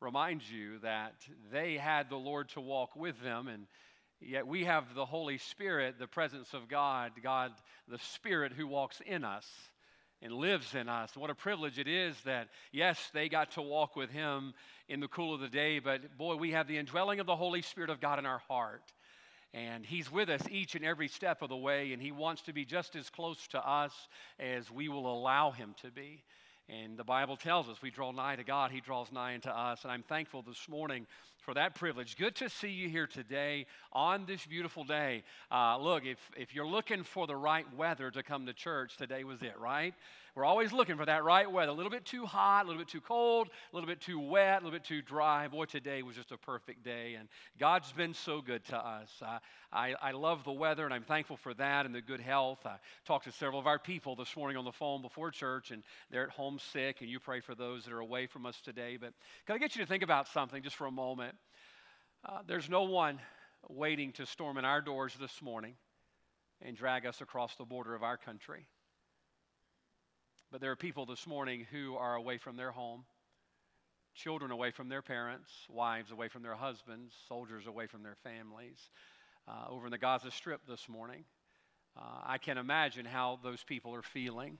reminds you that they had the Lord to walk with them, and yet we have the Holy Spirit, the presence of God, God, the Spirit who walks in us and lives in us. What a privilege it is that, yes, they got to walk with Him in the cool of the day, but boy, we have the indwelling of the Holy Spirit of God in our heart. And He's with us each and every step of the way, and He wants to be just as close to us as we will allow Him to be. And the Bible tells us we draw nigh to God, He draws nigh unto us. And I'm thankful this morning for that privilege. Good to see you here today on this beautiful day. Uh, look, if, if you're looking for the right weather to come to church, today was it, right? We're always looking for that right weather. A little bit too hot, a little bit too cold, a little bit too wet, a little bit too dry. Boy, today was just a perfect day, and God's been so good to us. Uh, I, I love the weather, and I'm thankful for that and the good health. I talked to several of our people this morning on the phone before church, and they're at home sick, and you pray for those that are away from us today. But can I get you to think about something just for a moment? Uh, there's no one waiting to storm in our doors this morning and drag us across the border of our country. But there are people this morning who are away from their home, children away from their parents, wives away from their husbands, soldiers away from their families. Uh, over in the Gaza Strip this morning, uh, I can imagine how those people are feeling.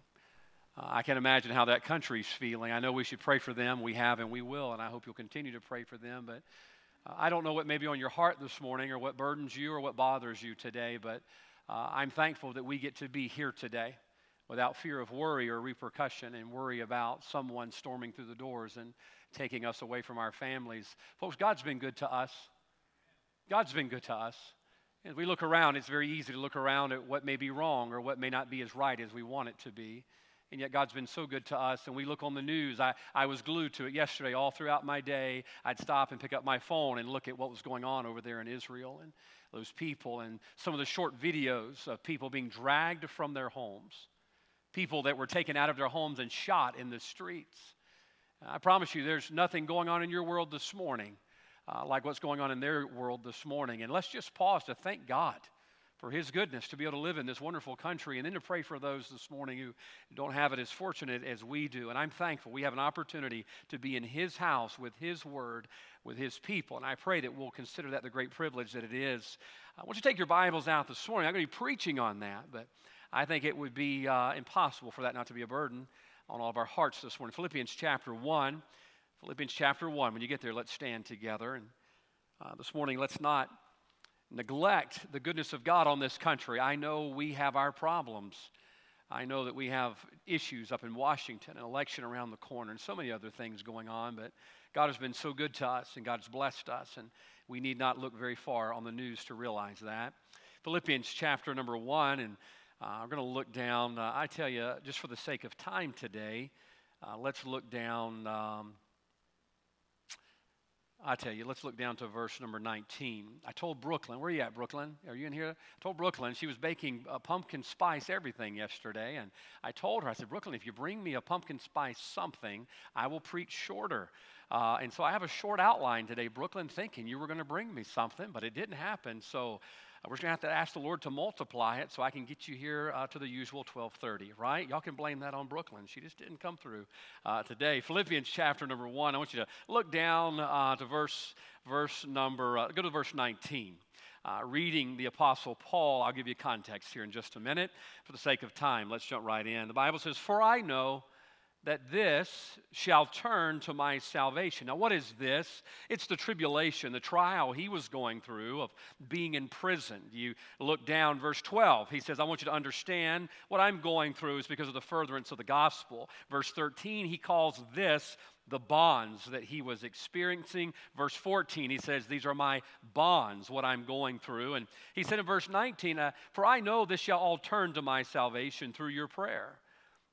Uh, I can imagine how that country's feeling. I know we should pray for them. We have and we will, and I hope you'll continue to pray for them. But I don't know what may be on your heart this morning or what burdens you or what bothers you today, but uh, I'm thankful that we get to be here today without fear of worry or repercussion and worry about someone storming through the doors and taking us away from our families. Folks, God's been good to us. God's been good to us. As we look around, it's very easy to look around at what may be wrong or what may not be as right as we want it to be. And yet, God's been so good to us. And we look on the news. I, I was glued to it yesterday. All throughout my day, I'd stop and pick up my phone and look at what was going on over there in Israel and those people and some of the short videos of people being dragged from their homes people that were taken out of their homes and shot in the streets. I promise you, there's nothing going on in your world this morning uh, like what's going on in their world this morning. And let's just pause to thank God for His goodness to be able to live in this wonderful country and then to pray for those this morning who don't have it as fortunate as we do. And I'm thankful we have an opportunity to be in His house with His word, with His people. And I pray that we'll consider that the great privilege that it is. I want you to take your Bibles out this morning. I'm going to be preaching on that, but I think it would be uh, impossible for that not to be a burden on all of our hearts this morning. Philippians chapter 1. Philippians chapter 1. When you get there, let's stand together. And uh, this morning, let's not neglect the goodness of God on this country. I know we have our problems. I know that we have issues up in Washington, an election around the corner, and so many other things going on. But God has been so good to us, and God's blessed us, and we need not look very far on the news to realize that. Philippians chapter number 1, and uh, we're going to look down. Uh, I tell you, just for the sake of time today, uh, let's look down. Um, I tell you, let's look down to verse number 19. I told Brooklyn, where are you at, Brooklyn? Are you in here? I told Brooklyn, she was baking a pumpkin spice everything yesterday. And I told her, I said, Brooklyn, if you bring me a pumpkin spice something, I will preach shorter. Uh, and so I have a short outline today, Brooklyn, thinking you were going to bring me something, but it didn't happen. So we're just going to have to ask the Lord to multiply it so I can get you here uh, to the usual 1230, right? Y'all can blame that on Brooklyn. She just didn't come through uh, today. Philippians chapter number one. I want you to look down uh, to verse, verse number, uh, go to verse 19. Uh, reading the Apostle Paul, I'll give you context here in just a minute. For the sake of time, let's jump right in. The Bible says, For I know that this shall turn to my salvation. Now, what is this? It's the tribulation, the trial he was going through of being in prison. You look down, verse 12. He says, I want you to understand what I'm going through is because of the furtherance of the gospel. Verse 13, he calls this the bonds that he was experiencing. Verse 14, he says, These are my bonds, what I'm going through. And he said in verse 19, uh, For I know this shall all turn to my salvation through your prayer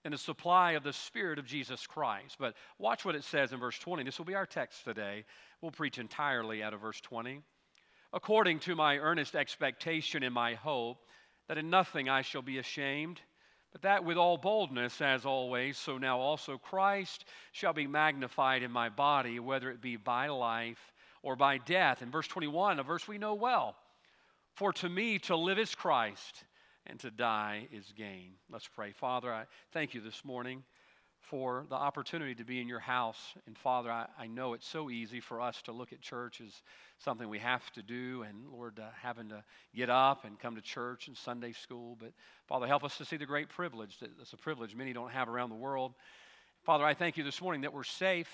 and the supply of the Spirit of Jesus Christ. But watch what it says in verse 20. This will be our text today. We'll preach entirely out of verse 20. According to my earnest expectation and my hope, that in nothing I shall be ashamed, but that with all boldness, as always, so now also Christ shall be magnified in my body, whether it be by life or by death. In verse 21, a verse we know well. For to me to live is Christ and to die is gain. Let's pray. Father, I thank you this morning for the opportunity to be in your house. And Father, I, I know it's so easy for us to look at church as something we have to do, and Lord, uh, having to get up and come to church and Sunday school. But Father, help us to see the great privilege that it's a privilege many don't have around the world. Father, I thank you this morning that we're safe.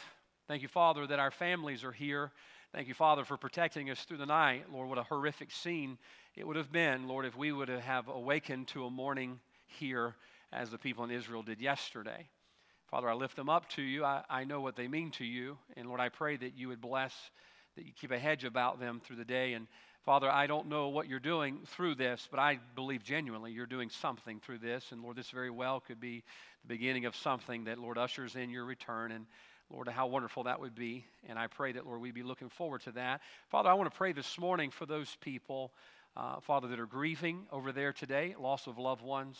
Thank you, Father, that our families are here. Thank you, Father, for protecting us through the night. Lord, what a horrific scene it would have been, Lord, if we would have awakened to a morning here as the people in Israel did yesterday. Father, I lift them up to you. I, I know what they mean to you. And Lord, I pray that you would bless, that you keep a hedge about them through the day. And Father, I don't know what you're doing through this, but I believe genuinely you're doing something through this. And Lord, this very well could be the beginning of something that, Lord, ushers in your return. And Lord, how wonderful that would be. And I pray that, Lord, we'd be looking forward to that. Father, I want to pray this morning for those people, uh, Father, that are grieving over there today, loss of loved ones.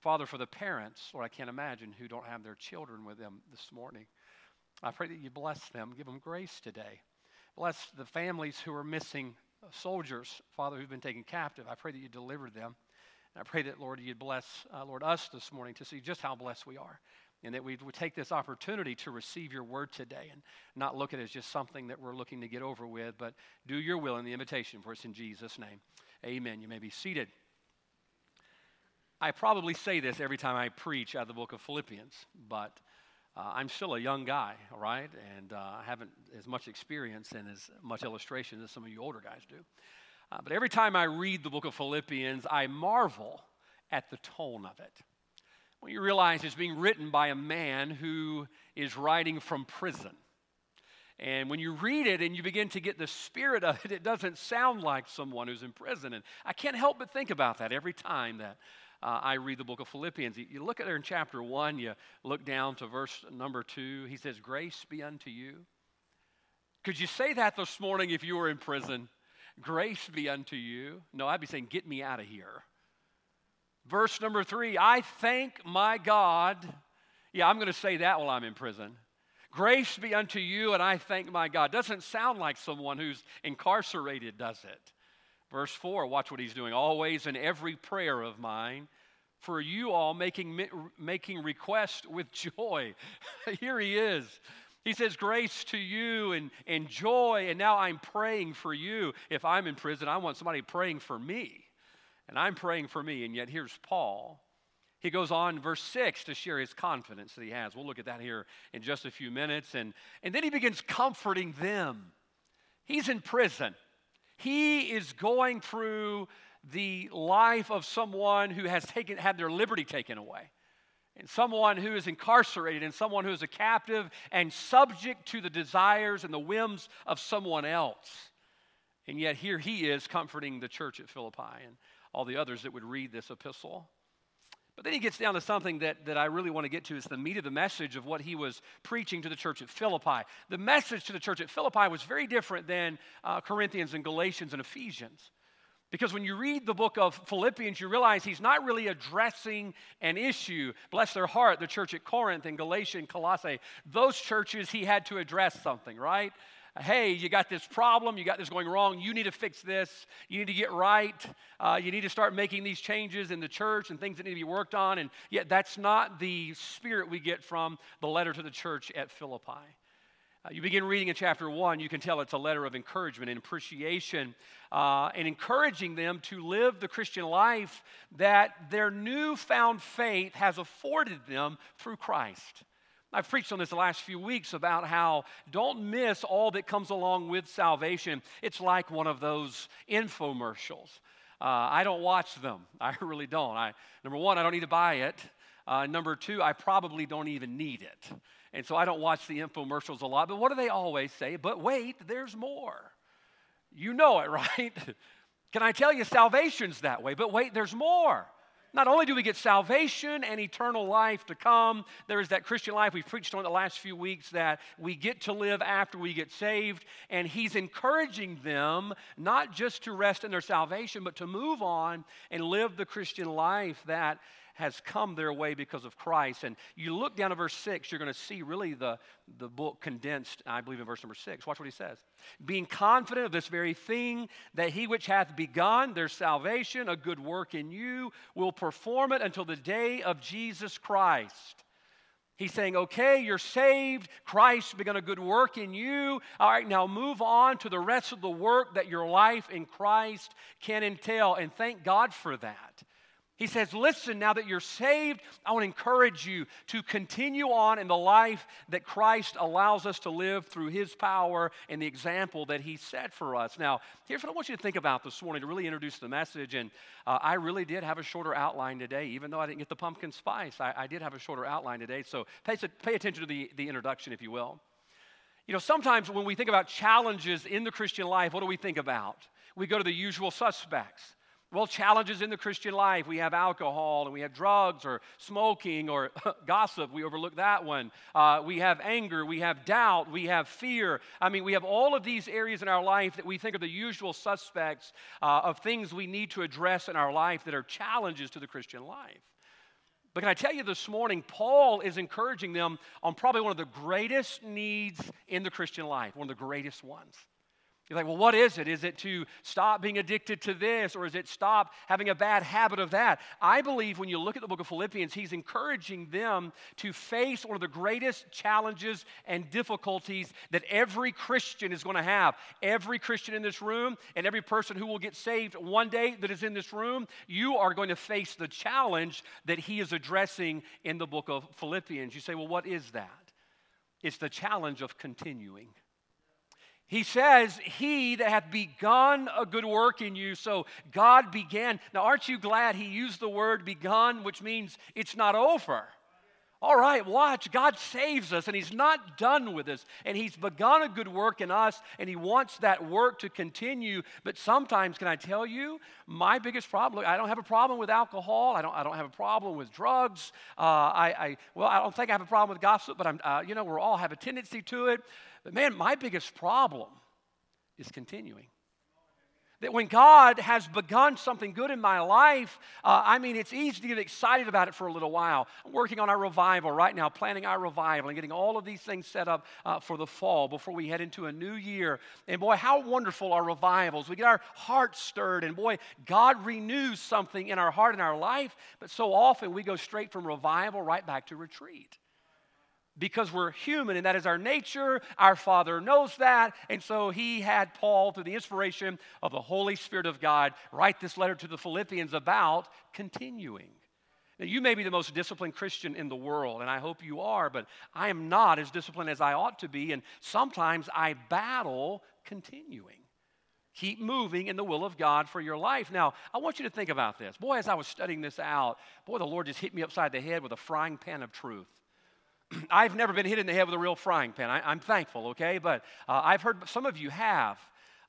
Father, for the parents, Lord, I can't imagine who don't have their children with them this morning. I pray that you bless them, give them grace today. Bless the families who are missing soldiers, Father, who've been taken captive. I pray that you deliver them. And I pray that, Lord, you'd bless, uh, Lord, us this morning to see just how blessed we are. And that we would take this opportunity to receive your word today and not look at it as just something that we're looking to get over with, but do your will in the invitation for us in Jesus' name. Amen. You may be seated. I probably say this every time I preach out of the book of Philippians, but uh, I'm still a young guy, all right? And uh, I haven't as much experience and as much illustration as some of you older guys do. Uh, but every time I read the book of Philippians, I marvel at the tone of it. When you realize it's being written by a man who is writing from prison. And when you read it and you begin to get the spirit of it, it doesn't sound like someone who's in prison. And I can't help but think about that every time that uh, I read the book of Philippians. You look at there in chapter 1, you look down to verse number 2. He says, Grace be unto you. Could you say that this morning if you were in prison? Grace be unto you. No, I'd be saying, Get me out of here. Verse number 3 I thank my God. Yeah, I'm going to say that while I'm in prison. Grace be unto you, and I thank my God. Doesn't sound like someone who's incarcerated, does it? Verse 4, watch what he's doing. Always in every prayer of mine, for you all making, making request with joy. Here he is. He says, Grace to you and, and joy, and now I'm praying for you. If I'm in prison, I want somebody praying for me. And I'm praying for me. And yet, here's Paul. He goes on, verse 6, to share his confidence that he has. We'll look at that here in just a few minutes. And, and then he begins comforting them. He's in prison. He is going through the life of someone who has taken, had their liberty taken away, and someone who is incarcerated, and someone who is a captive and subject to the desires and the whims of someone else. And yet, here he is comforting the church at Philippi and all the others that would read this epistle. But then he gets down to something that, that I really want to get to is the meat of the message of what he was preaching to the church at Philippi. The message to the church at Philippi was very different than uh, Corinthians and Galatians and Ephesians. Because when you read the book of Philippians, you realize he's not really addressing an issue. Bless their heart, the church at Corinth and Galatia and Colossae. Those churches, he had to address something, right? Hey, you got this problem, you got this going wrong, you need to fix this, you need to get right, uh, you need to start making these changes in the church and things that need to be worked on. And yet, that's not the spirit we get from the letter to the church at Philippi. Uh, you begin reading in chapter one, you can tell it's a letter of encouragement and appreciation uh, and encouraging them to live the Christian life that their newfound faith has afforded them through Christ. I've preached on this the last few weeks about how don't miss all that comes along with salvation. It's like one of those infomercials. Uh, I don't watch them. I really don't. I, number one, I don't need to buy it. Uh, number two, I probably don't even need it. And so I don't watch the infomercials a lot. But what do they always say? But wait, there's more. You know it, right? Can I tell you, salvation's that way? But wait, there's more. Not only do we get salvation and eternal life to come, there is that Christian life we've preached on the last few weeks that we get to live after we get saved. And he's encouraging them not just to rest in their salvation, but to move on and live the Christian life that has come their way because of Christ. And you look down at verse 6, you're going to see really the, the book condensed, I believe, in verse number 6. Watch what he says. Being confident of this very thing, that he which hath begun their salvation, a good work in you, will perform it until the day of Jesus Christ. He's saying, okay, you're saved. Christ begun a good work in you. All right, now move on to the rest of the work that your life in Christ can entail. And thank God for that. He says, Listen, now that you're saved, I want to encourage you to continue on in the life that Christ allows us to live through His power and the example that He set for us. Now, here's what I want you to think about this morning to really introduce the message. And uh, I really did have a shorter outline today, even though I didn't get the pumpkin spice. I, I did have a shorter outline today. So pay, pay attention to the, the introduction, if you will. You know, sometimes when we think about challenges in the Christian life, what do we think about? We go to the usual suspects well, challenges in the Christian life. We have alcohol and we have drugs or smoking or gossip. We overlook that one. Uh, we have anger. We have doubt. We have fear. I mean, we have all of these areas in our life that we think are the usual suspects uh, of things we need to address in our life that are challenges to the Christian life. But can I tell you this morning, Paul is encouraging them on probably one of the greatest needs in the Christian life, one of the greatest ones. You're like, well, what is it? Is it to stop being addicted to this, or is it stop having a bad habit of that? I believe when you look at the book of Philippians, he's encouraging them to face one of the greatest challenges and difficulties that every Christian is going to have. Every Christian in this room, and every person who will get saved one day that is in this room, you are going to face the challenge that he is addressing in the book of Philippians. You say, well, what is that? It's the challenge of continuing. He says, He that hath begun a good work in you. So God began. Now, aren't you glad He used the word begun, which means it's not over? All right, watch. God saves us and He's not done with us. And He's begun a good work in us and He wants that work to continue. But sometimes, can I tell you, my biggest problem, I don't have a problem with alcohol. I don't, I don't have a problem with drugs. Uh, I, I, well, I don't think I have a problem with gossip, but I'm, uh, you know, we all have a tendency to it. But man, my biggest problem is continuing. That when God has begun something good in my life, uh, I mean, it's easy to get excited about it for a little while. I'm working on our revival right now, planning our revival and getting all of these things set up uh, for the fall before we head into a new year. And boy, how wonderful our revivals. We get our hearts stirred, and boy, God renews something in our heart and our life. But so often we go straight from revival right back to retreat because we're human and that is our nature. Our Father knows that. And so he had Paul, through the inspiration of the Holy Spirit of God, write this letter to the Philippians about continuing. Now, you may be the most disciplined Christian in the world, and I hope you are, but I am not as disciplined as I ought to be, and sometimes I battle continuing. Keep moving in the will of God for your life. Now, I want you to think about this. Boy, as I was studying this out, boy, the Lord just hit me upside the head with a frying pan of truth. I've never been hit in the head with a real frying pan. I, am thankful, okay? But uh, I've heard some of you have.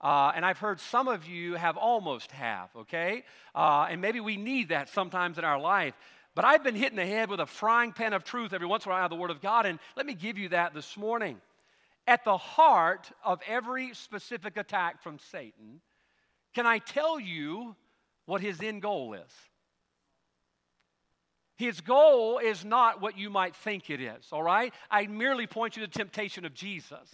Uh, and I've heard some of you have almost have, okay? Uh, and maybe we need that sometimes in our life. But I've been hit in the head with a frying pan of truth every once in a while the Word of God. And let me give you that this morning. At the heart of every specific attack from Satan, can I tell you what his end goal is? His goal is not what you might think it is, all right? I merely point you to the temptation of Jesus.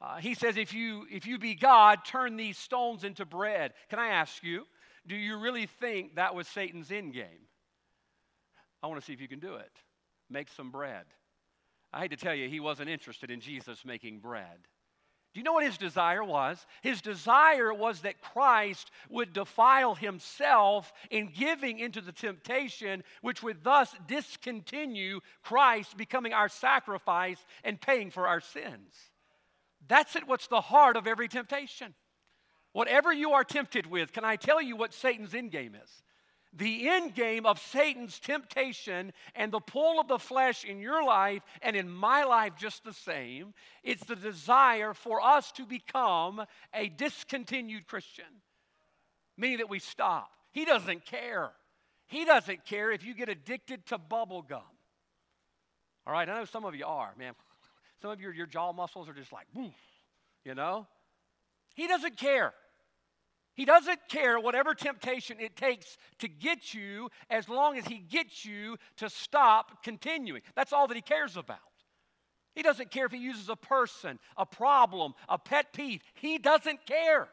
Uh, he says, if you, if you be God, turn these stones into bread. Can I ask you, do you really think that was Satan's end game? I want to see if you can do it. Make some bread. I hate to tell you, he wasn't interested in Jesus making bread. Do you know what his desire was? His desire was that Christ would defile himself in giving into the temptation, which would thus discontinue Christ becoming our sacrifice and paying for our sins. That's it, what's the heart of every temptation. Whatever you are tempted with, can I tell you what Satan's end game is? The end game of Satan's temptation and the pull of the flesh in your life and in my life just the same. It's the desire for us to become a discontinued Christian, meaning that we stop. He doesn't care. He doesn't care if you get addicted to bubble gum. All right, I know some of you are, man. Some of your, your jaw muscles are just like, you know? He doesn't care. He doesn't care whatever temptation it takes to get you as long as he gets you to stop continuing. That's all that he cares about. He doesn't care if he uses a person, a problem, a pet peeve. He doesn't care.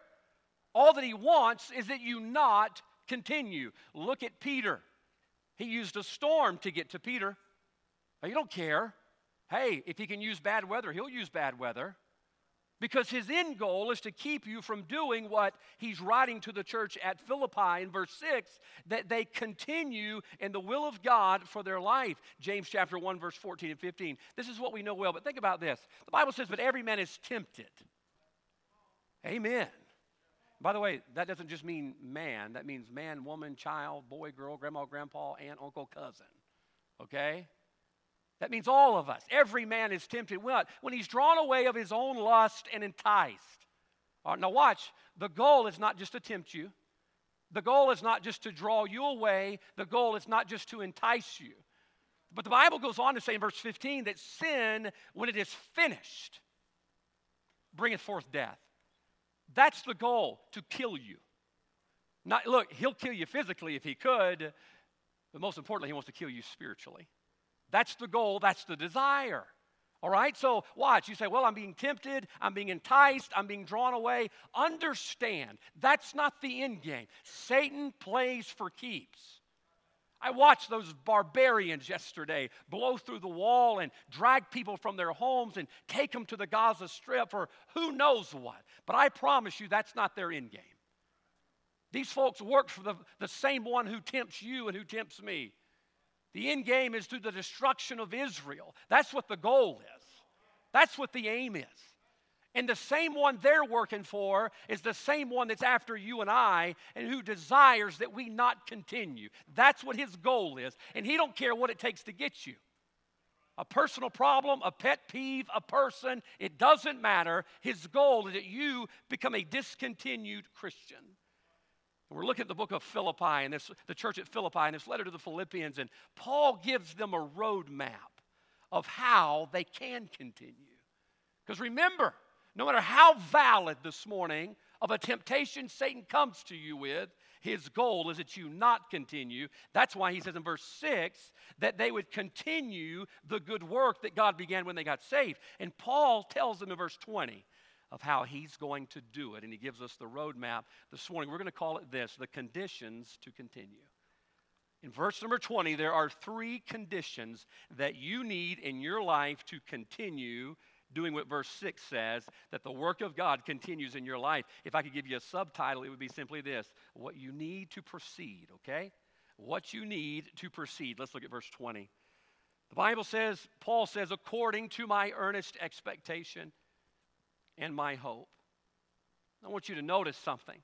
All that he wants is that you not continue. Look at Peter. He used a storm to get to Peter. Now, you don't care. Hey, if he can use bad weather, he'll use bad weather. Because his end goal is to keep you from doing what he's writing to the church at Philippi in verse 6 that they continue in the will of God for their life. James chapter 1, verse 14 and 15. This is what we know well, but think about this. The Bible says, But every man is tempted. Amen. By the way, that doesn't just mean man, that means man, woman, child, boy, girl, grandma, grandpa, aunt, uncle, cousin. Okay? That means all of us. Every man is tempted. When he's drawn away of his own lust and enticed. Now, watch. The goal is not just to tempt you, the goal is not just to draw you away, the goal is not just to entice you. But the Bible goes on to say in verse 15 that sin, when it is finished, bringeth forth death. That's the goal, to kill you. Not, look, he'll kill you physically if he could, but most importantly, he wants to kill you spiritually. That's the goal, that's the desire. All right, so watch. You say, Well, I'm being tempted, I'm being enticed, I'm being drawn away. Understand, that's not the end game. Satan plays for keeps. I watched those barbarians yesterday blow through the wall and drag people from their homes and take them to the Gaza Strip for who knows what. But I promise you, that's not their end game. These folks work for the, the same one who tempts you and who tempts me. The end game is to the destruction of Israel. That's what the goal is, that's what the aim is. And the same one they're working for is the same one that's after you and I and who desires that we not continue. That's what his goal is. And he don't care what it takes to get you. A personal problem, a pet peeve, a person, it doesn't matter. His goal is that you become a discontinued Christian. We're looking at the book of Philippi and this, the church at Philippi and this letter to the Philippians, and Paul gives them a roadmap of how they can continue. Because remember, no matter how valid this morning of a temptation Satan comes to you with, his goal is that you not continue. That's why he says in verse 6 that they would continue the good work that God began when they got saved. And Paul tells them in verse 20 of how he's going to do it. And he gives us the roadmap this morning. We're going to call it this the conditions to continue. In verse number 20, there are three conditions that you need in your life to continue doing what verse 6 says that the work of God continues in your life. If I could give you a subtitle, it would be simply this what you need to proceed, okay? What you need to proceed. Let's look at verse 20. The Bible says, Paul says, according to my earnest expectation and my hope. I want you to notice something.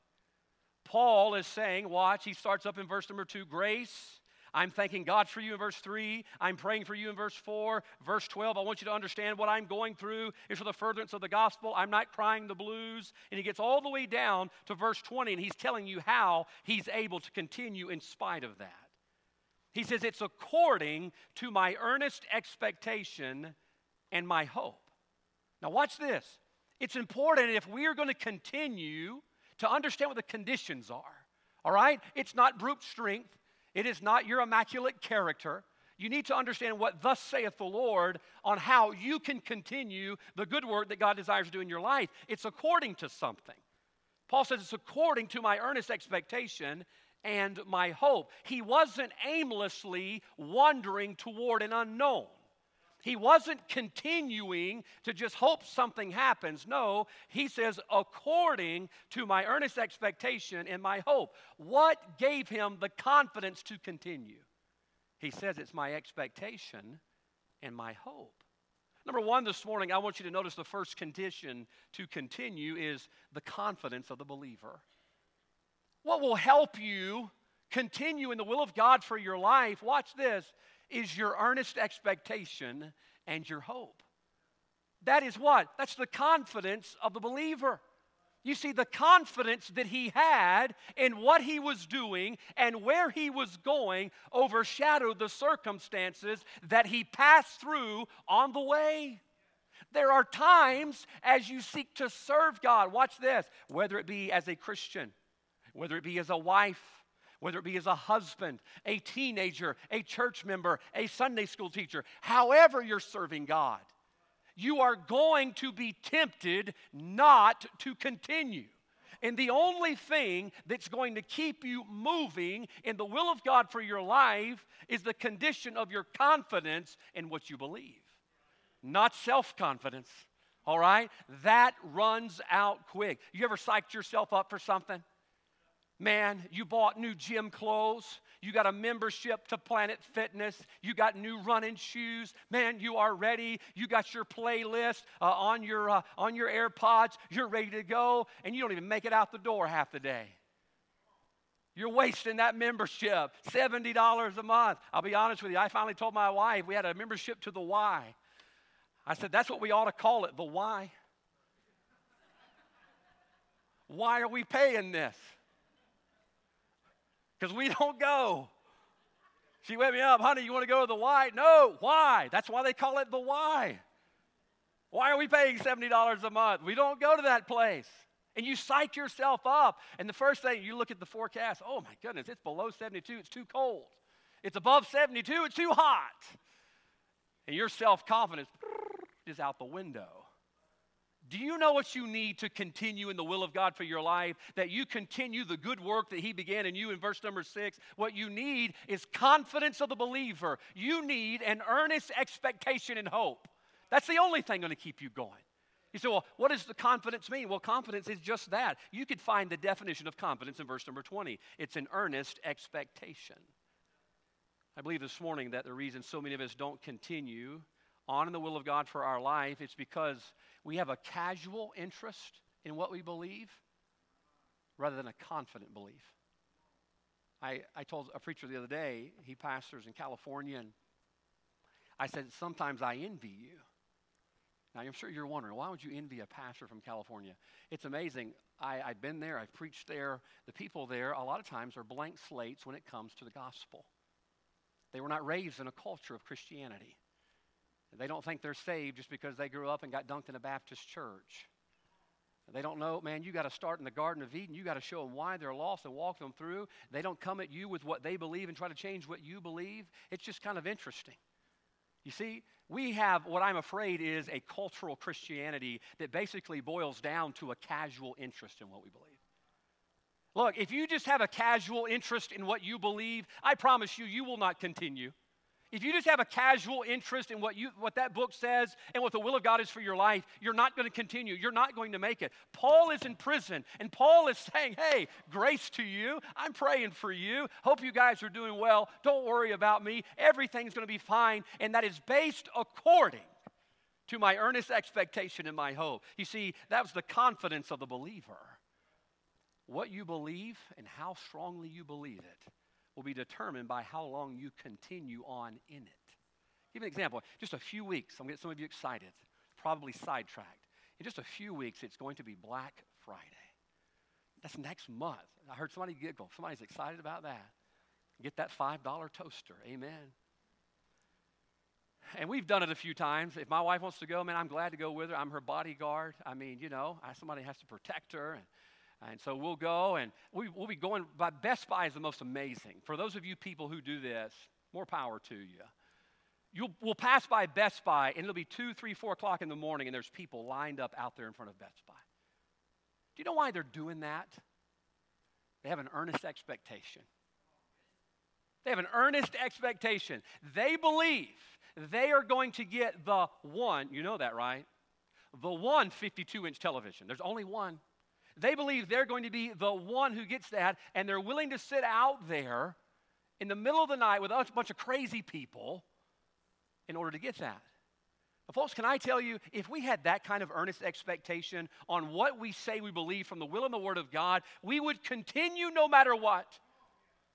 Paul is saying, watch, he starts up in verse number two grace I'm thanking God for you in verse 3. I'm praying for you in verse 4. Verse 12, I want you to understand what I'm going through is for the furtherance of the gospel. I'm not crying the blues. And he gets all the way down to verse 20, and he's telling you how he's able to continue in spite of that. He says, It's according to my earnest expectation and my hope. Now, watch this. It's important if we are going to continue to understand what the conditions are. All right? It's not brute strength. It is not your immaculate character. You need to understand what thus saith the Lord on how you can continue the good work that God desires to do in your life. It's according to something. Paul says it's according to my earnest expectation and my hope. He wasn't aimlessly wandering toward an unknown. He wasn't continuing to just hope something happens. No, he says, according to my earnest expectation and my hope. What gave him the confidence to continue? He says, it's my expectation and my hope. Number one, this morning, I want you to notice the first condition to continue is the confidence of the believer. What will help you continue in the will of God for your life? Watch this is your earnest expectation and your hope. That is what? That's the confidence of the believer. You see, the confidence that he had in what he was doing and where he was going overshadowed the circumstances that he passed through on the way. There are times as you seek to serve God, watch this, whether it be as a Christian, whether it be as a wife, whether it be as a husband, a teenager, a church member, a Sunday school teacher, however you're serving God, you are going to be tempted not to continue. And the only thing that's going to keep you moving in the will of God for your life is the condition of your confidence in what you believe, not self confidence. All right? That runs out quick. You ever psyched yourself up for something? Man, you bought new gym clothes. You got a membership to Planet Fitness. You got new running shoes. Man, you are ready. You got your playlist uh, on, your, uh, on your AirPods. You're ready to go, and you don't even make it out the door half the day. You're wasting that membership, $70 a month. I'll be honest with you, I finally told my wife we had a membership to the Y. I said, that's what we ought to call it, the why. Why are we paying this? Because we don't go. She wake me up, honey, you want to go to the Y? No, why? That's why they call it the Y. Why are we paying $70 a month? We don't go to that place. And you psych yourself up. And the first thing you look at the forecast, oh my goodness, it's below 72, it's too cold. It's above 72, it's too hot. And your self confidence is out the window. Do you know what you need to continue in the will of God for your life? That you continue the good work that He began in you in verse number six. What you need is confidence of the believer. You need an earnest expectation and hope. That's the only thing going to keep you going. You say, well, what does the confidence mean? Well, confidence is just that. You could find the definition of confidence in verse number 20 it's an earnest expectation. I believe this morning that the reason so many of us don't continue on in the will of God for our life, it's because we have a casual interest in what we believe rather than a confident belief. I, I told a preacher the other day, he pastors in California, and I said, Sometimes I envy you. Now, I'm sure you're wondering, why would you envy a pastor from California? It's amazing. I, I've been there, I've preached there. The people there, a lot of times, are blank slates when it comes to the gospel. They were not raised in a culture of Christianity. They don't think they're saved just because they grew up and got dunked in a Baptist church. They don't know, man, you got to start in the Garden of Eden. You got to show them why they're lost and walk them through. They don't come at you with what they believe and try to change what you believe. It's just kind of interesting. You see, we have what I'm afraid is a cultural Christianity that basically boils down to a casual interest in what we believe. Look, if you just have a casual interest in what you believe, I promise you, you will not continue. If you just have a casual interest in what, you, what that book says and what the will of God is for your life, you're not going to continue. You're not going to make it. Paul is in prison, and Paul is saying, Hey, grace to you. I'm praying for you. Hope you guys are doing well. Don't worry about me. Everything's going to be fine. And that is based according to my earnest expectation and my hope. You see, that was the confidence of the believer. What you believe and how strongly you believe it will be determined by how long you continue on in it. Give an example. Just a few weeks, I'm get some of you excited, probably sidetracked. In just a few weeks, it's going to be Black Friday. That's next month. I heard somebody giggle. Somebody's excited about that. Get that $5 toaster. Amen. And we've done it a few times. If my wife wants to go, man, I'm glad to go with her. I'm her bodyguard. I mean, you know, somebody has to protect her. And Uh, and so we'll go and we, will be going by Best Buy is the most amazing. For those of you people who do this, more power to you. You'll, we'll pass by Best Buy and it'll be 2, 3, 4 o'clock in the morning and there's people lined up out there in front of Best Buy. Do you know why they're doing that? They have an earnest expectation. They have an earnest expectation. They believe they are going to get the one, you know that, right? The one 52 inch television. There's only one. They believe they're going to be the one who gets that, and they're willing to sit out there in the middle of the night with a bunch of crazy people in order to get that. Now, folks, can I tell you, if we had that kind of earnest expectation on what we say we believe from the will and the Word of God, we would continue no matter what.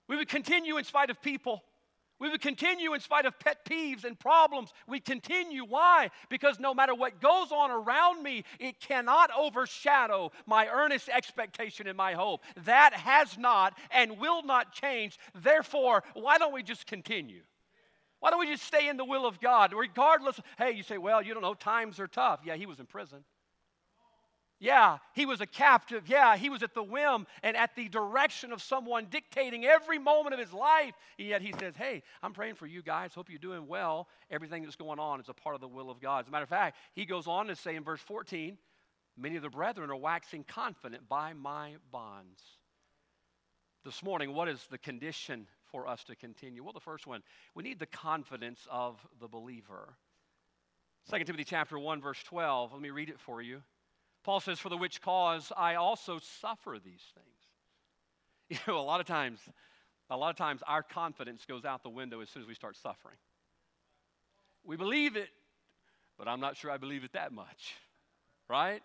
We would continue in spite of people. We would continue in spite of pet peeves and problems. We continue. Why? Because no matter what goes on around me, it cannot overshadow my earnest expectation and my hope. That has not and will not change. Therefore, why don't we just continue? Why don't we just stay in the will of God? Regardless, hey, you say, well, you don't know, times are tough. Yeah, he was in prison. Yeah, he was a captive. Yeah, he was at the whim and at the direction of someone dictating every moment of his life. And yet he says, Hey, I'm praying for you guys. Hope you're doing well. Everything that's going on is a part of the will of God. As a matter of fact, he goes on to say in verse 14, Many of the brethren are waxing confident by my bonds. This morning, what is the condition for us to continue? Well, the first one, we need the confidence of the believer. 2 Timothy chapter 1 verse 12, let me read it for you. Paul says, "For the which cause I also suffer these things." You know, a lot of times a lot of times our confidence goes out the window as soon as we start suffering. We believe it, but I'm not sure I believe it that much. Right?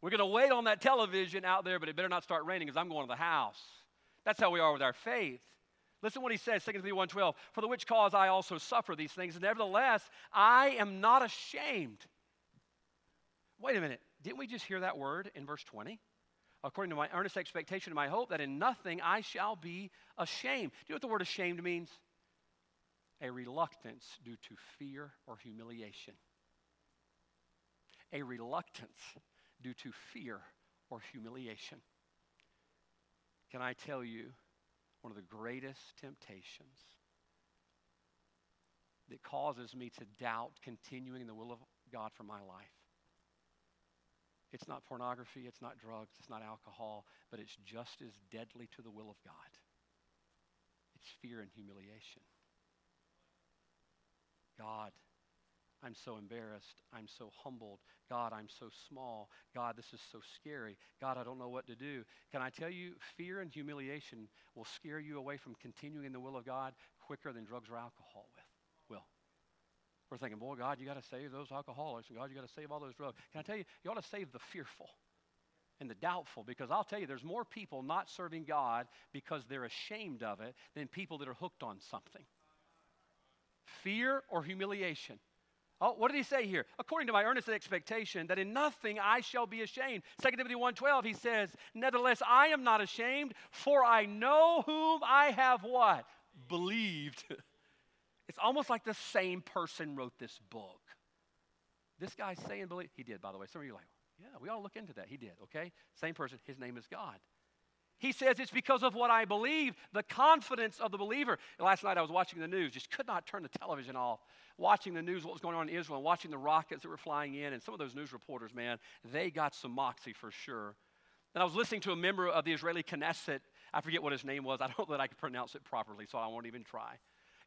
We're going to wait on that television out there, but it better not start raining because I'm going to the house. That's how we are with our faith. Listen to what he says, 2 Timothy 1.12, For the which cause I also suffer these things, nevertheless, I am not ashamed. Wait a minute. Didn't we just hear that word in verse 20? According to my earnest expectation and my hope that in nothing I shall be ashamed. Do you know what the word ashamed means? A reluctance due to fear or humiliation. A reluctance due to fear or humiliation. Can I tell you one of the greatest temptations that causes me to doubt continuing the will of God for my life? It's not pornography, it's not drugs, it's not alcohol, but it's just as deadly to the will of God. It's fear and humiliation. God, I'm so embarrassed. I'm so humbled. God, I'm so small. God, this is so scary. God, I don't know what to do. Can I tell you, fear and humiliation will scare you away from continuing in the will of God quicker than drugs or alcohol. We're thinking, boy, God, you got to save those alcoholics, and God, you got to save all those drugs. Can I tell you, you ought to save the fearful and the doubtful because I'll tell you, there's more people not serving God because they're ashamed of it than people that are hooked on something. Fear or humiliation. Oh, what did he say here? According to my earnest expectation, that in nothing I shall be ashamed. 2 Timothy 1.12, he says, Nevertheless, I am not ashamed, for I know whom I have what? Believed. it's almost like the same person wrote this book. This guy's saying believe. He did, by the way. Some of you are like, yeah, we all look into that. He did, okay? Same person. His name is God. He says it's because of what I believe, the confidence of the believer. Last night I was watching the news, just could not turn the television off. Watching the news, what was going on in Israel, watching the rockets that were flying in, and some of those news reporters, man, they got some moxie for sure. And I was listening to a member of the Israeli Knesset. I forget what his name was. I don't know that I could pronounce it properly, so I won't even try.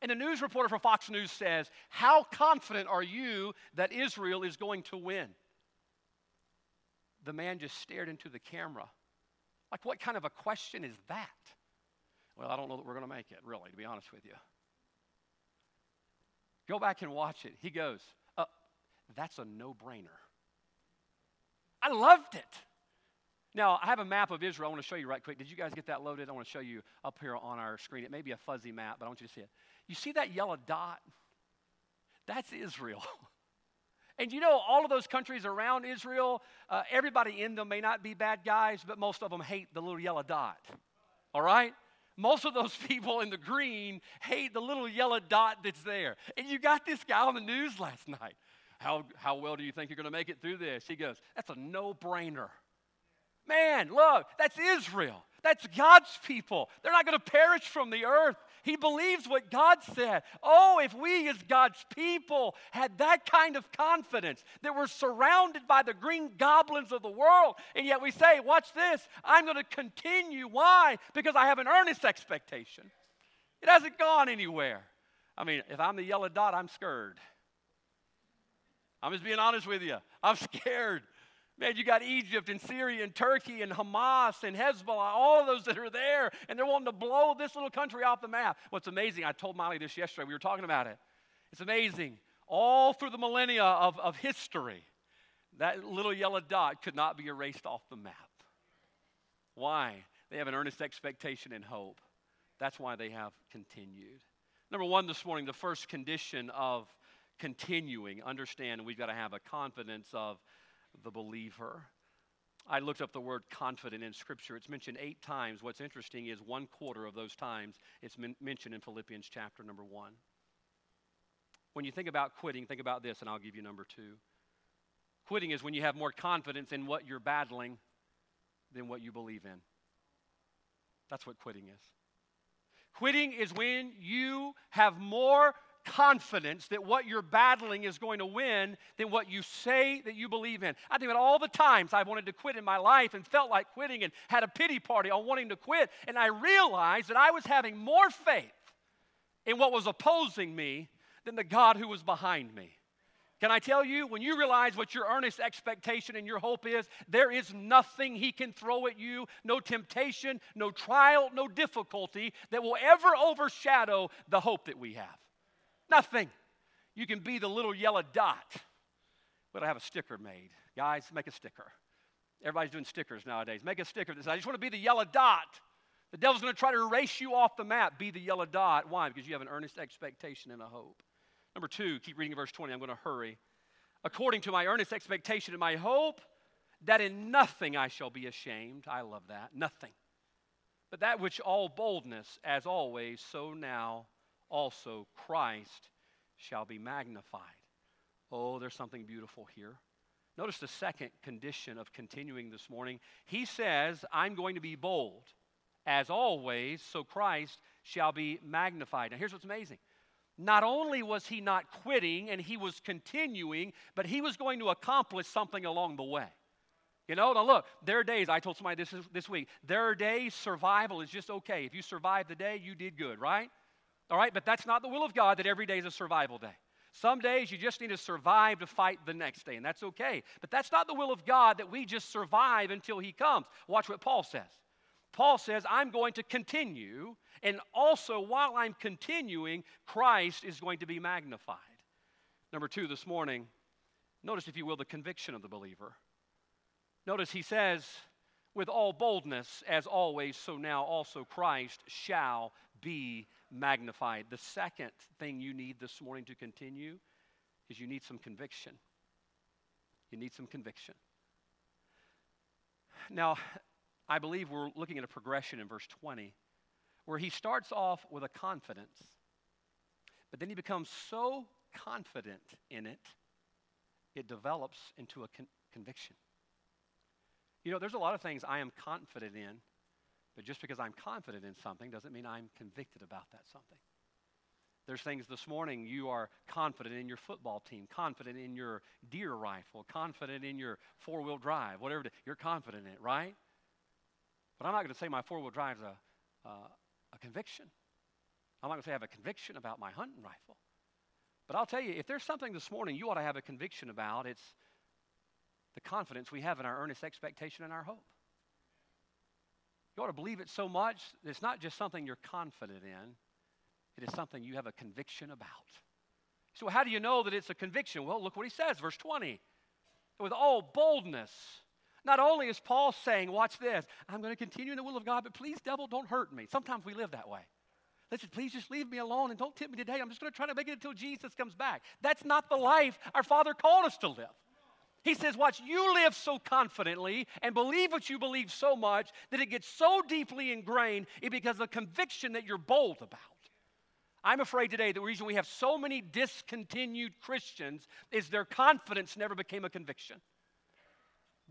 And the news reporter from Fox News says, How confident are you that Israel is going to win? The man just stared into the camera like, what kind of a question is that? Well, I don't know that we're going to make it, really, to be honest with you. Go back and watch it. He goes, uh, That's a no brainer. I loved it. Now, I have a map of Israel I want to show you right quick. Did you guys get that loaded? I want to show you up here on our screen. It may be a fuzzy map, but I want you to see it. You see that yellow dot? That's Israel. And you know, all of those countries around Israel, uh, everybody in them may not be bad guys, but most of them hate the little yellow dot. All right? Most of those people in the green hate the little yellow dot that's there. And you got this guy on the news last night. How, how well do you think you're going to make it through this? He goes, That's a no brainer. Man, look, that's Israel. That's God's people. They're not going to perish from the earth. He believes what God said. Oh, if we as God's people had that kind of confidence that we're surrounded by the green goblins of the world, and yet we say, Watch this, I'm going to continue. Why? Because I have an earnest expectation. It hasn't gone anywhere. I mean, if I'm the yellow dot, I'm scared. I'm just being honest with you. I'm scared. Man, you got Egypt and Syria and Turkey and Hamas and Hezbollah, all of those that are there, and they're wanting to blow this little country off the map. What's amazing, I told Molly this yesterday, we were talking about it. It's amazing. All through the millennia of, of history, that little yellow dot could not be erased off the map. Why? They have an earnest expectation and hope. That's why they have continued. Number one this morning, the first condition of continuing, understand we've got to have a confidence of the believer. I looked up the word confident in Scripture. It's mentioned eight times. What's interesting is one quarter of those times it's men- mentioned in Philippians chapter number one. When you think about quitting, think about this, and I'll give you number two. Quitting is when you have more confidence in what you're battling than what you believe in. That's what quitting is. Quitting is when you have more confidence that what you're battling is going to win than what you say that you believe in. I think about all the times I wanted to quit in my life and felt like quitting and had a pity party on wanting to quit, and I realized that I was having more faith in what was opposing me than the God who was behind me. Can I tell you, when you realize what your earnest expectation and your hope is, there is nothing He can throw at you, no temptation, no trial, no difficulty that will ever overshadow the hope that we have. Nothing. You can be the little yellow dot. But I have a sticker made. Guys, make a sticker. Everybody's doing stickers nowadays. Make a sticker that says, I just want to be the yellow dot. The devil's going to try to erase you off the map. Be the yellow dot. Why? Because you have an earnest expectation and a hope. Number two, keep reading verse 20. I'm going to hurry. According to my earnest expectation and my hope, that in nothing I shall be ashamed. I love that. Nothing. But that which all boldness, as always, so now also Christ shall be magnified. Oh, there's something beautiful here. Notice the second condition of continuing this morning. He says, I'm going to be bold. As always, so Christ shall be magnified. Now, here's what's amazing. Not only was he not quitting and he was continuing, but he was going to accomplish something along the way. You know, now look, there are days, I told somebody this, this week, there are days survival is just okay. If you survive the day, you did good, right? All right, but that's not the will of God that every day is a survival day. Some days you just need to survive to fight the next day, and that's okay. But that's not the will of God that we just survive until He comes. Watch what Paul says. Paul says, I'm going to continue, and also while I'm continuing, Christ is going to be magnified. Number two this morning, notice, if you will, the conviction of the believer. Notice he says, with all boldness, as always, so now also Christ shall be magnified. The second thing you need this morning to continue is you need some conviction. You need some conviction. Now, I believe we're looking at a progression in verse 20 where he starts off with a confidence, but then he becomes so confident in it, it develops into a con- conviction. You know, there's a lot of things I am confident in but just because I'm confident in something doesn't mean I'm convicted about that something. There's things this morning you are confident in your football team, confident in your deer rifle, confident in your four wheel drive, whatever. You're confident in it, right? But I'm not going to say my four wheel drive is a, uh, a conviction. I'm not going to say I have a conviction about my hunting rifle. But I'll tell you, if there's something this morning you ought to have a conviction about, it's the confidence we have in our earnest expectation and our hope. You ought to believe it so much it's not just something you're confident in, it is something you have a conviction about. So, how do you know that it's a conviction? Well, look what he says, verse 20. With all boldness. Not only is Paul saying, watch this, I'm going to continue in the will of God, but please, devil, don't hurt me. Sometimes we live that way. Listen, please just leave me alone and don't tempt me today. I'm just going to try to make it until Jesus comes back. That's not the life our Father called us to live. He says, Watch, you live so confidently and believe what you believe so much that it gets so deeply ingrained it becomes a conviction that you're bold about. I'm afraid today the reason we have so many discontinued Christians is their confidence never became a conviction.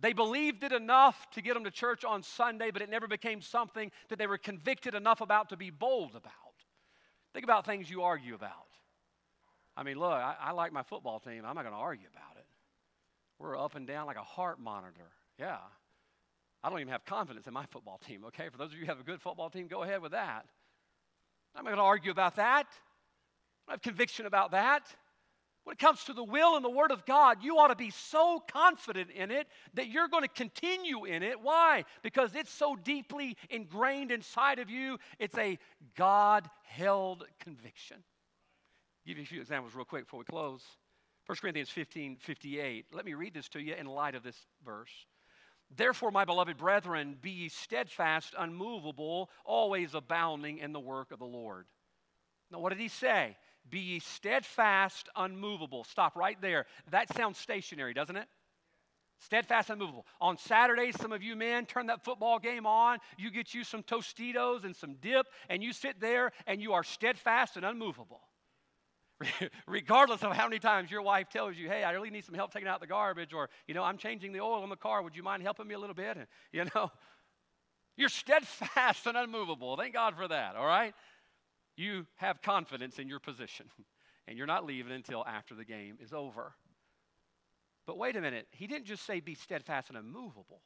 They believed it enough to get them to church on Sunday, but it never became something that they were convicted enough about to be bold about. Think about things you argue about. I mean, look, I, I like my football team. I'm not going to argue about it. We're up and down like a heart monitor. Yeah. I don't even have confidence in my football team, okay? For those of you who have a good football team, go ahead with that. I'm not going to argue about that. I have conviction about that. When it comes to the will and the Word of God, you ought to be so confident in it that you're going to continue in it. Why? Because it's so deeply ingrained inside of you. It's a God held conviction. I'll give you a few examples real quick before we close. 1 Corinthians 15 58. Let me read this to you in light of this verse. Therefore, my beloved brethren, be ye steadfast, unmovable, always abounding in the work of the Lord. Now, what did he say? Be ye steadfast, unmovable. Stop right there. That sounds stationary, doesn't it? Steadfast, unmovable. On Saturdays, some of you men turn that football game on. You get you some Tostitos and some dip, and you sit there and you are steadfast and unmovable. regardless of how many times your wife tells you, hey, I really need some help taking out the garbage, or, you know, I'm changing the oil in the car. Would you mind helping me a little bit? And, you know, you're steadfast and unmovable. Thank God for that, all right? You have confidence in your position. and you're not leaving until after the game is over. But wait a minute, he didn't just say be steadfast and unmovable.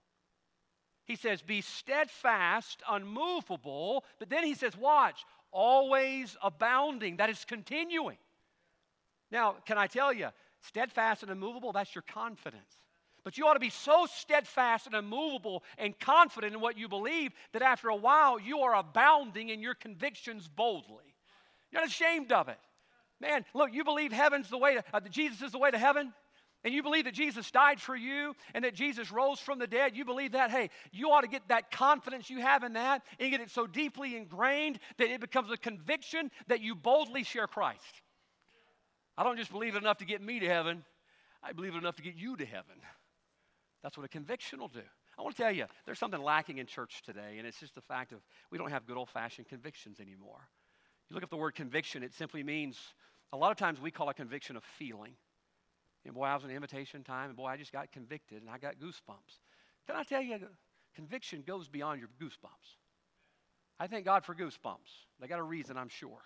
He says, be steadfast, unmovable, but then he says, watch, always abounding. That is continuing. Now, can I tell you, steadfast and immovable, that's your confidence. But you ought to be so steadfast and immovable and confident in what you believe that after a while you are abounding in your convictions boldly. You're not ashamed of it. Man, look, you believe heaven's the way to, uh, Jesus is the way to heaven, and you believe that Jesus died for you and that Jesus rose from the dead, you believe that, hey, you ought to get that confidence you have in that and get it so deeply ingrained that it becomes a conviction that you boldly share Christ. I don't just believe it enough to get me to heaven, I believe it enough to get you to heaven. That's what a conviction will do. I want to tell you, there's something lacking in church today, and it's just the fact of we don't have good old fashioned convictions anymore. You look up the word conviction, it simply means a lot of times we call a conviction a feeling. And boy, I was in invitation time, and boy, I just got convicted and I got goosebumps. Can I tell you, conviction goes beyond your goosebumps. I thank God for goosebumps. They got a reason, I'm sure.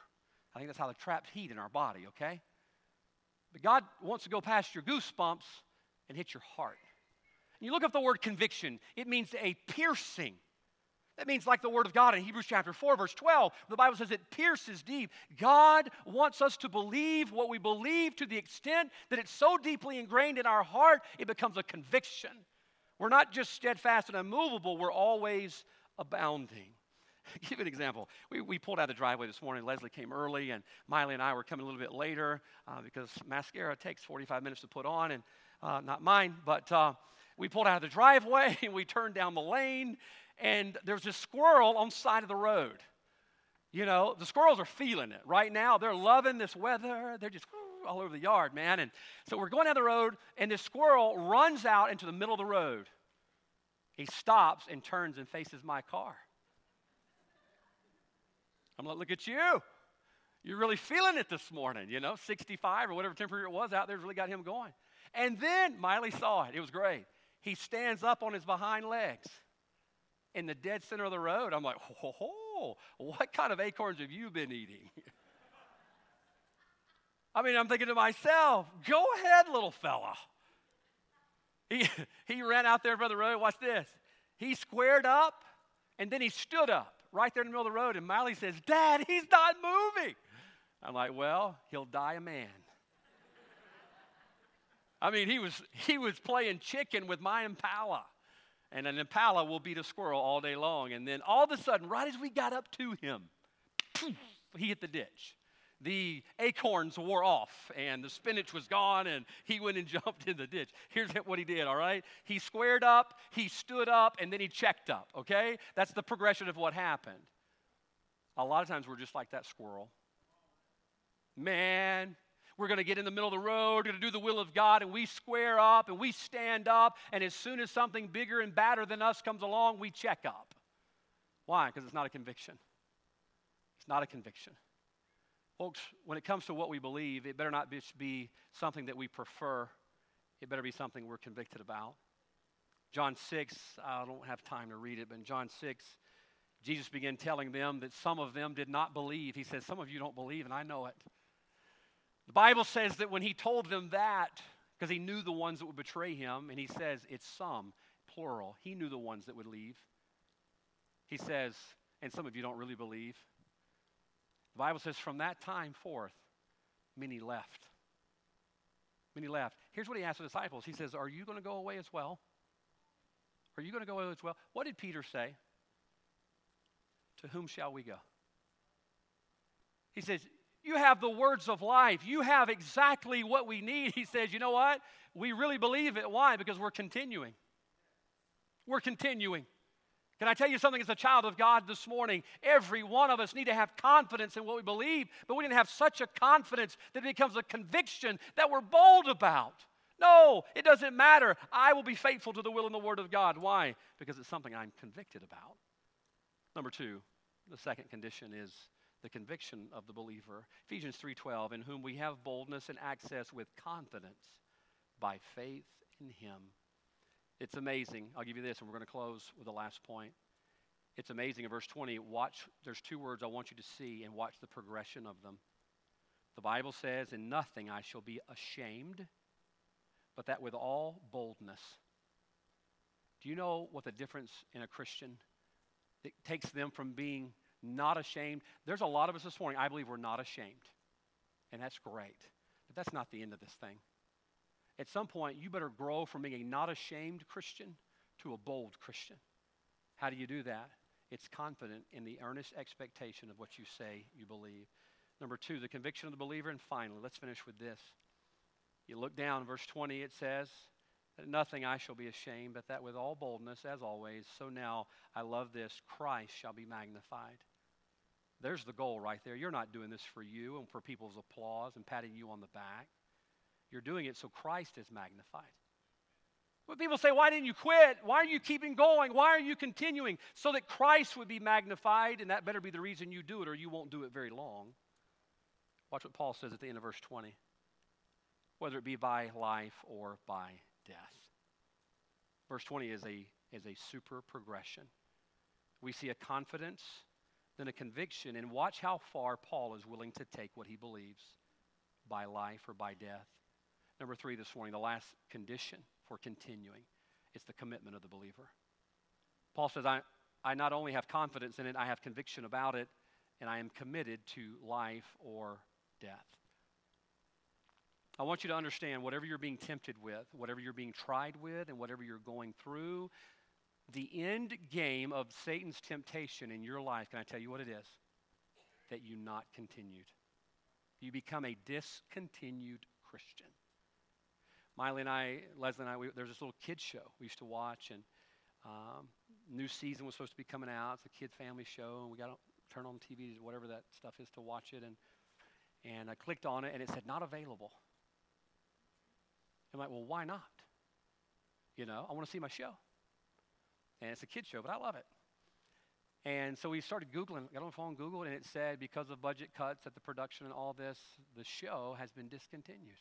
I think that's how they trapped heat in our body, okay? But God wants to go past your goosebumps and hit your heart. And you look up the word conviction, it means a piercing. That means, like the Word of God in Hebrews chapter 4, verse 12, the Bible says it pierces deep. God wants us to believe what we believe to the extent that it's so deeply ingrained in our heart, it becomes a conviction. We're not just steadfast and unmovable, we're always abounding. Give an example. We, we pulled out of the driveway this morning. Leslie came early, and Miley and I were coming a little bit later uh, because mascara takes 45 minutes to put on, and uh, not mine, but uh, we pulled out of the driveway and we turned down the lane and there's this squirrel on the side of the road. You know, the squirrels are feeling it right now. They're loving this weather. They're just all over the yard, man. And so we're going down the road, and this squirrel runs out into the middle of the road. He stops and turns and faces my car. I'm like, look at you. You're really feeling it this morning, you know, 65 or whatever temperature it was out there really got him going. And then Miley saw it. It was great. He stands up on his behind legs in the dead center of the road. I'm like, ho, ho, ho, what kind of acorns have you been eating? I mean, I'm thinking to myself, go ahead, little fella. He, he ran out there for the road. Watch this. He squared up and then he stood up right there in the middle of the road. And Miley says, Dad, he's not moving. I'm like, well, he'll die a man. I mean, he was, he was playing chicken with my Impala and an impala will beat a squirrel all day long. And then all of a sudden, right as we got up to him, he hit the ditch. The acorns wore off and the spinach was gone, and he went and jumped in the ditch. Here's what he did, all right? He squared up, he stood up, and then he checked up, okay? That's the progression of what happened. A lot of times we're just like that squirrel. Man, we're going to get in the middle of the road, we're going to do the will of God, and we square up and we stand up. And as soon as something bigger and badder than us comes along, we check up. Why? Because it's not a conviction. It's not a conviction. Folks, when it comes to what we believe, it better not be something that we prefer. It better be something we're convicted about. John 6, I don't have time to read it, but in John 6, Jesus began telling them that some of them did not believe. He says, Some of you don't believe, and I know it. The Bible says that when he told them that, because he knew the ones that would betray him, and he says it's some, plural, he knew the ones that would leave. He says, and some of you don't really believe. The Bible says from that time forth, many left. Many left. Here's what he asked the disciples He says, Are you going to go away as well? Are you going to go away as well? What did Peter say? To whom shall we go? He says, you have the words of life. You have exactly what we need. He says, You know what? We really believe it. Why? Because we're continuing. We're continuing. Can I tell you something as a child of God this morning? Every one of us need to have confidence in what we believe, but we need to have such a confidence that it becomes a conviction that we're bold about. No, it doesn't matter. I will be faithful to the will and the word of God. Why? Because it's something I'm convicted about. Number two, the second condition is the conviction of the believer. Ephesians 3:12, in whom we have boldness and access with confidence by faith in him. It's amazing. I'll give you this and we're going to close with the last point. It's amazing in verse 20, watch there's two words I want you to see and watch the progression of them. The Bible says, In nothing I shall be ashamed, but that with all boldness. Do you know what the difference in a Christian? It takes them from being not ashamed. There's a lot of us this morning, I believe we're not ashamed. And that's great. But that's not the end of this thing. At some point, you better grow from being a not ashamed Christian to a bold Christian. How do you do that? It's confident in the earnest expectation of what you say you believe. Number two, the conviction of the believer. And finally, let's finish with this. You look down, verse 20, it says, that nothing I shall be ashamed, but that with all boldness, as always, so now I love this, Christ shall be magnified. There's the goal right there. You're not doing this for you and for people's applause and patting you on the back. You're doing it so Christ is magnified. When people say, Why didn't you quit? Why are you keeping going? Why are you continuing? So that Christ would be magnified, and that better be the reason you do it, or you won't do it very long. Watch what Paul says at the end of verse 20 whether it be by life or by death. Verse 20 is a, is a super progression. We see a confidence, then a conviction, and watch how far Paul is willing to take what he believes by life or by death. Number three this morning, the last condition for continuing. It's the commitment of the believer. Paul says, I, I not only have confidence in it, I have conviction about it, and I am committed to life or death. I want you to understand whatever you're being tempted with, whatever you're being tried with, and whatever you're going through, the end game of Satan's temptation in your life, can I tell you what it is? That you not continued. You become a discontinued Christian. Miley and I, Leslie and I, we, there's this little kids show we used to watch, and um, new season was supposed to be coming out. It's a kid family show, and we got to turn on TV, whatever that stuff is, to watch it. And and I clicked on it, and it said not available. I'm like, well, why not? You know, I want to see my show, and it's a kid show, but I love it. And so we started Googling, got on the phone, Googled, and it said because of budget cuts at the production and all this, the show has been discontinued.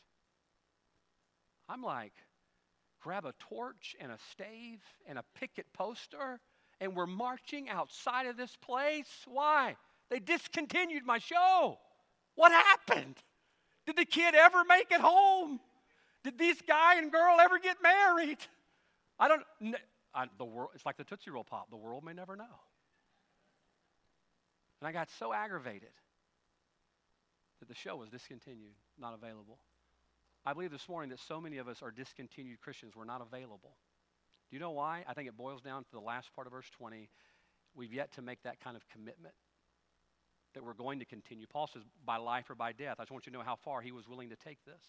I'm like, grab a torch and a stave and a picket poster, and we're marching outside of this place. Why? They discontinued my show. What happened? Did the kid ever make it home? Did this guy and girl ever get married? I don't. I, the world. It's like the Tootsie Roll pop. The world may never know. And I got so aggravated that the show was discontinued, not available. I believe this morning that so many of us are discontinued Christians. We're not available. Do you know why? I think it boils down to the last part of verse 20. We've yet to make that kind of commitment that we're going to continue. Paul says, by life or by death. I just want you to know how far he was willing to take this.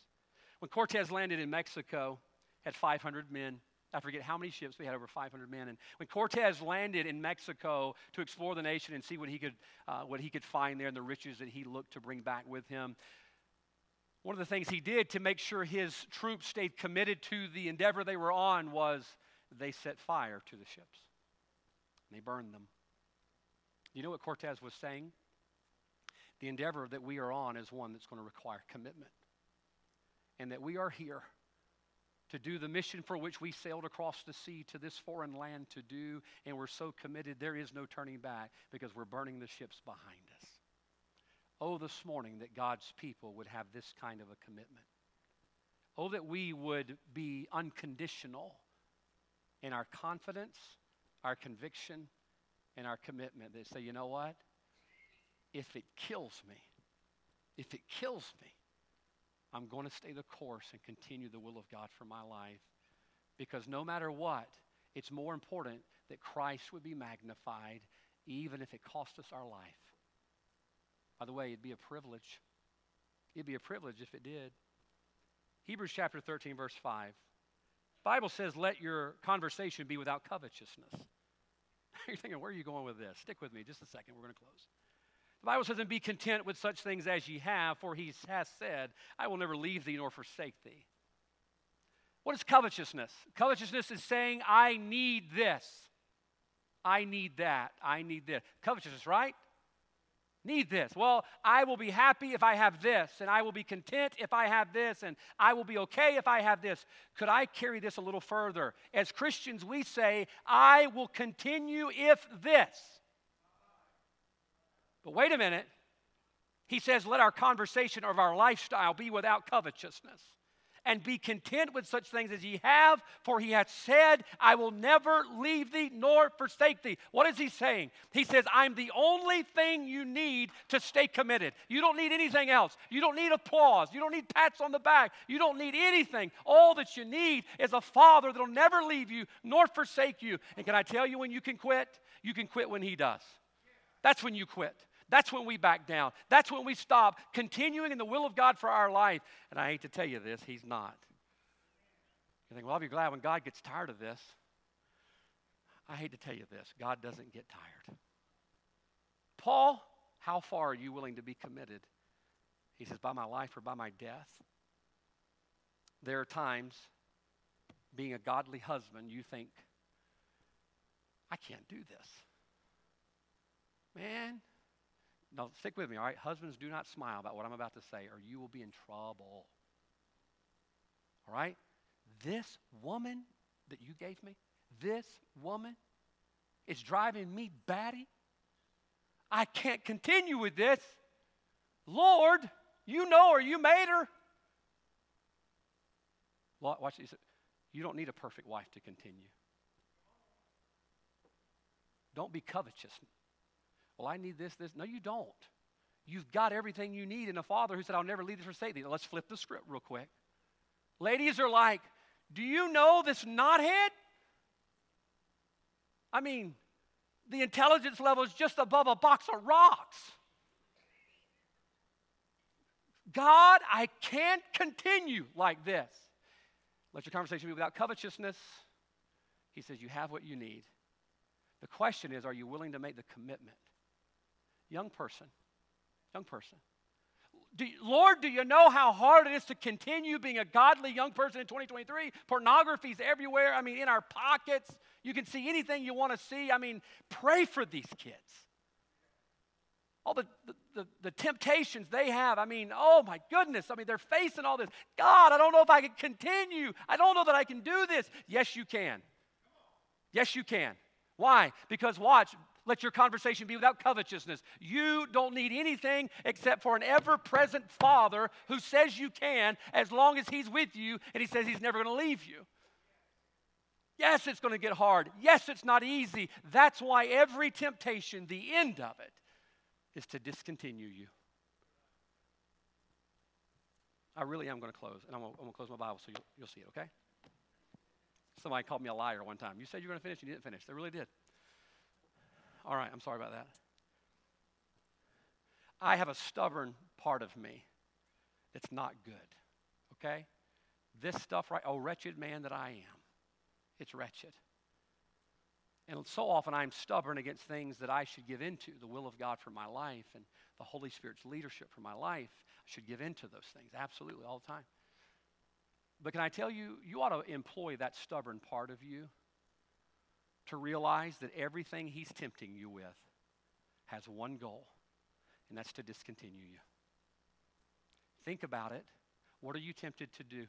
When Cortez landed in Mexico, had 500 men. I forget how many ships, we had over 500 men. And when Cortez landed in Mexico to explore the nation and see what he could, uh, what he could find there and the riches that he looked to bring back with him, one of the things he did to make sure his troops stayed committed to the endeavor they were on was they set fire to the ships. They burned them. You know what Cortez was saying? The endeavor that we are on is one that's going to require commitment. And that we are here to do the mission for which we sailed across the sea to this foreign land to do, and we're so committed there is no turning back because we're burning the ships behind us. Oh, this morning that God's people would have this kind of a commitment. Oh, that we would be unconditional in our confidence, our conviction, and our commitment. They say, you know what? If it kills me, if it kills me, I'm going to stay the course and continue the will of God for my life. Because no matter what, it's more important that Christ would be magnified, even if it cost us our life. By the way, it'd be a privilege. It'd be a privilege if it did. Hebrews chapter 13, verse 5. Bible says, let your conversation be without covetousness. You're thinking, where are you going with this? Stick with me just a second. We're going to close. The Bible says, and be content with such things as ye have, for he has said, I will never leave thee nor forsake thee. What is covetousness? Covetousness is saying, I need this. I need that. I need this. Covetousness, right? Need this. Well, I will be happy if I have this, and I will be content if I have this, and I will be okay if I have this. Could I carry this a little further? As Christians, we say, I will continue if this. But wait a minute. He says, Let our conversation of our lifestyle be without covetousness and be content with such things as ye have, for he hath said, I will never leave thee nor forsake thee. What is he saying? He says, I'm the only thing you need to stay committed. You don't need anything else. You don't need applause. You don't need pats on the back. You don't need anything. All that you need is a father that'll never leave you nor forsake you. And can I tell you when you can quit? You can quit when he does. That's when you quit. That's when we back down. That's when we stop continuing in the will of God for our life. And I hate to tell you this, He's not. You think, well, I'll be glad when God gets tired of this. I hate to tell you this God doesn't get tired. Paul, how far are you willing to be committed? He says, by my life or by my death. There are times, being a godly husband, you think, I can't do this. Man, now, stick with me, all right? Husbands, do not smile about what I'm about to say, or you will be in trouble. All right? This woman that you gave me, this woman is driving me batty. I can't continue with this. Lord, you know her, you made her. Watch this. You don't need a perfect wife to continue. Don't be covetous. Well, I need this, this. No, you don't. You've got everything you need in a father who said, I'll never leave this or forsake thee. Let's flip the script real quick. Ladies are like, Do you know this knothead? I mean, the intelligence level is just above a box of rocks. God, I can't continue like this. Let your conversation be without covetousness. He says, You have what you need. The question is, are you willing to make the commitment? Young person, young person. Do, Lord, do you know how hard it is to continue being a godly young person in 2023? Pornography's everywhere. I mean, in our pockets. You can see anything you want to see. I mean, pray for these kids. All the, the, the, the temptations they have. I mean, oh my goodness. I mean, they're facing all this. God, I don't know if I can continue. I don't know that I can do this. Yes, you can. Yes, you can. Why? Because watch, let your conversation be without covetousness. You don't need anything except for an ever present Father who says you can as long as He's with you and He says He's never going to leave you. Yes, it's going to get hard. Yes, it's not easy. That's why every temptation, the end of it, is to discontinue you. I really am going to close, and I'm going to, close my Bible so you'll, you'll see it, okay? Somebody called me a liar one time. You said you were going to finish, you didn't finish. They really did. All right, I'm sorry about that. I have a stubborn part of me that's not good. Okay? This stuff, right? Oh, wretched man that I am. It's wretched. And so often I'm stubborn against things that I should give into the will of God for my life and the Holy Spirit's leadership for my life. I should give into those things, absolutely, all the time. But can I tell you, you ought to employ that stubborn part of you to realize that everything He's tempting you with has one goal, and that's to discontinue you. Think about it. What are you tempted to do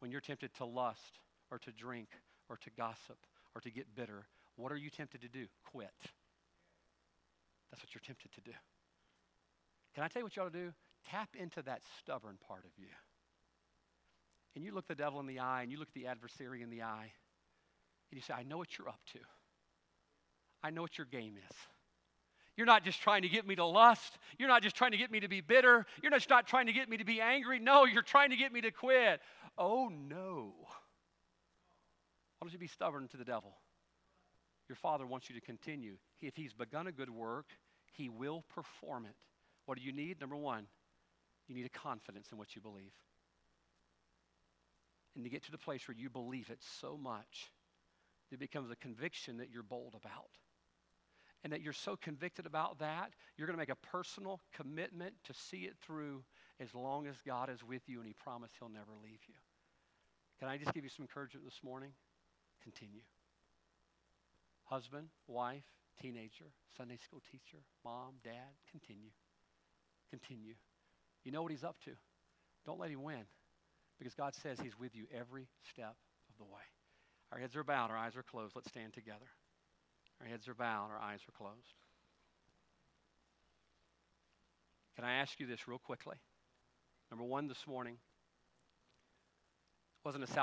when you're tempted to lust or to drink or to gossip or to get bitter? What are you tempted to do? Quit. That's what you're tempted to do. Can I tell you what you ought to do? Tap into that stubborn part of you. And you look the devil in the eye and you look the adversary in the eye and you say, I know what you're up to. I know what your game is. You're not just trying to get me to lust. You're not just trying to get me to be bitter. You're not just not trying to get me to be angry. No, you're trying to get me to quit. Oh, no. Why don't you be stubborn to the devil? Your father wants you to continue. If he's begun a good work, he will perform it. What do you need? Number one, you need a confidence in what you believe. And to get to the place where you believe it so much it becomes a conviction that you're bold about. And that you're so convicted about that, you're going to make a personal commitment to see it through as long as God is with you and He promised He'll never leave you. Can I just give you some encouragement this morning? Continue. Husband, wife, teenager, Sunday school teacher, mom, dad, continue. Continue. You know what He's up to. Don't let Him win because God says He's with you every step of the way. Our heads are bowed, our eyes are closed. Let's stand together. Our heads are bowed, our eyes are closed. Can I ask you this real quickly? Number one this morning wasn't a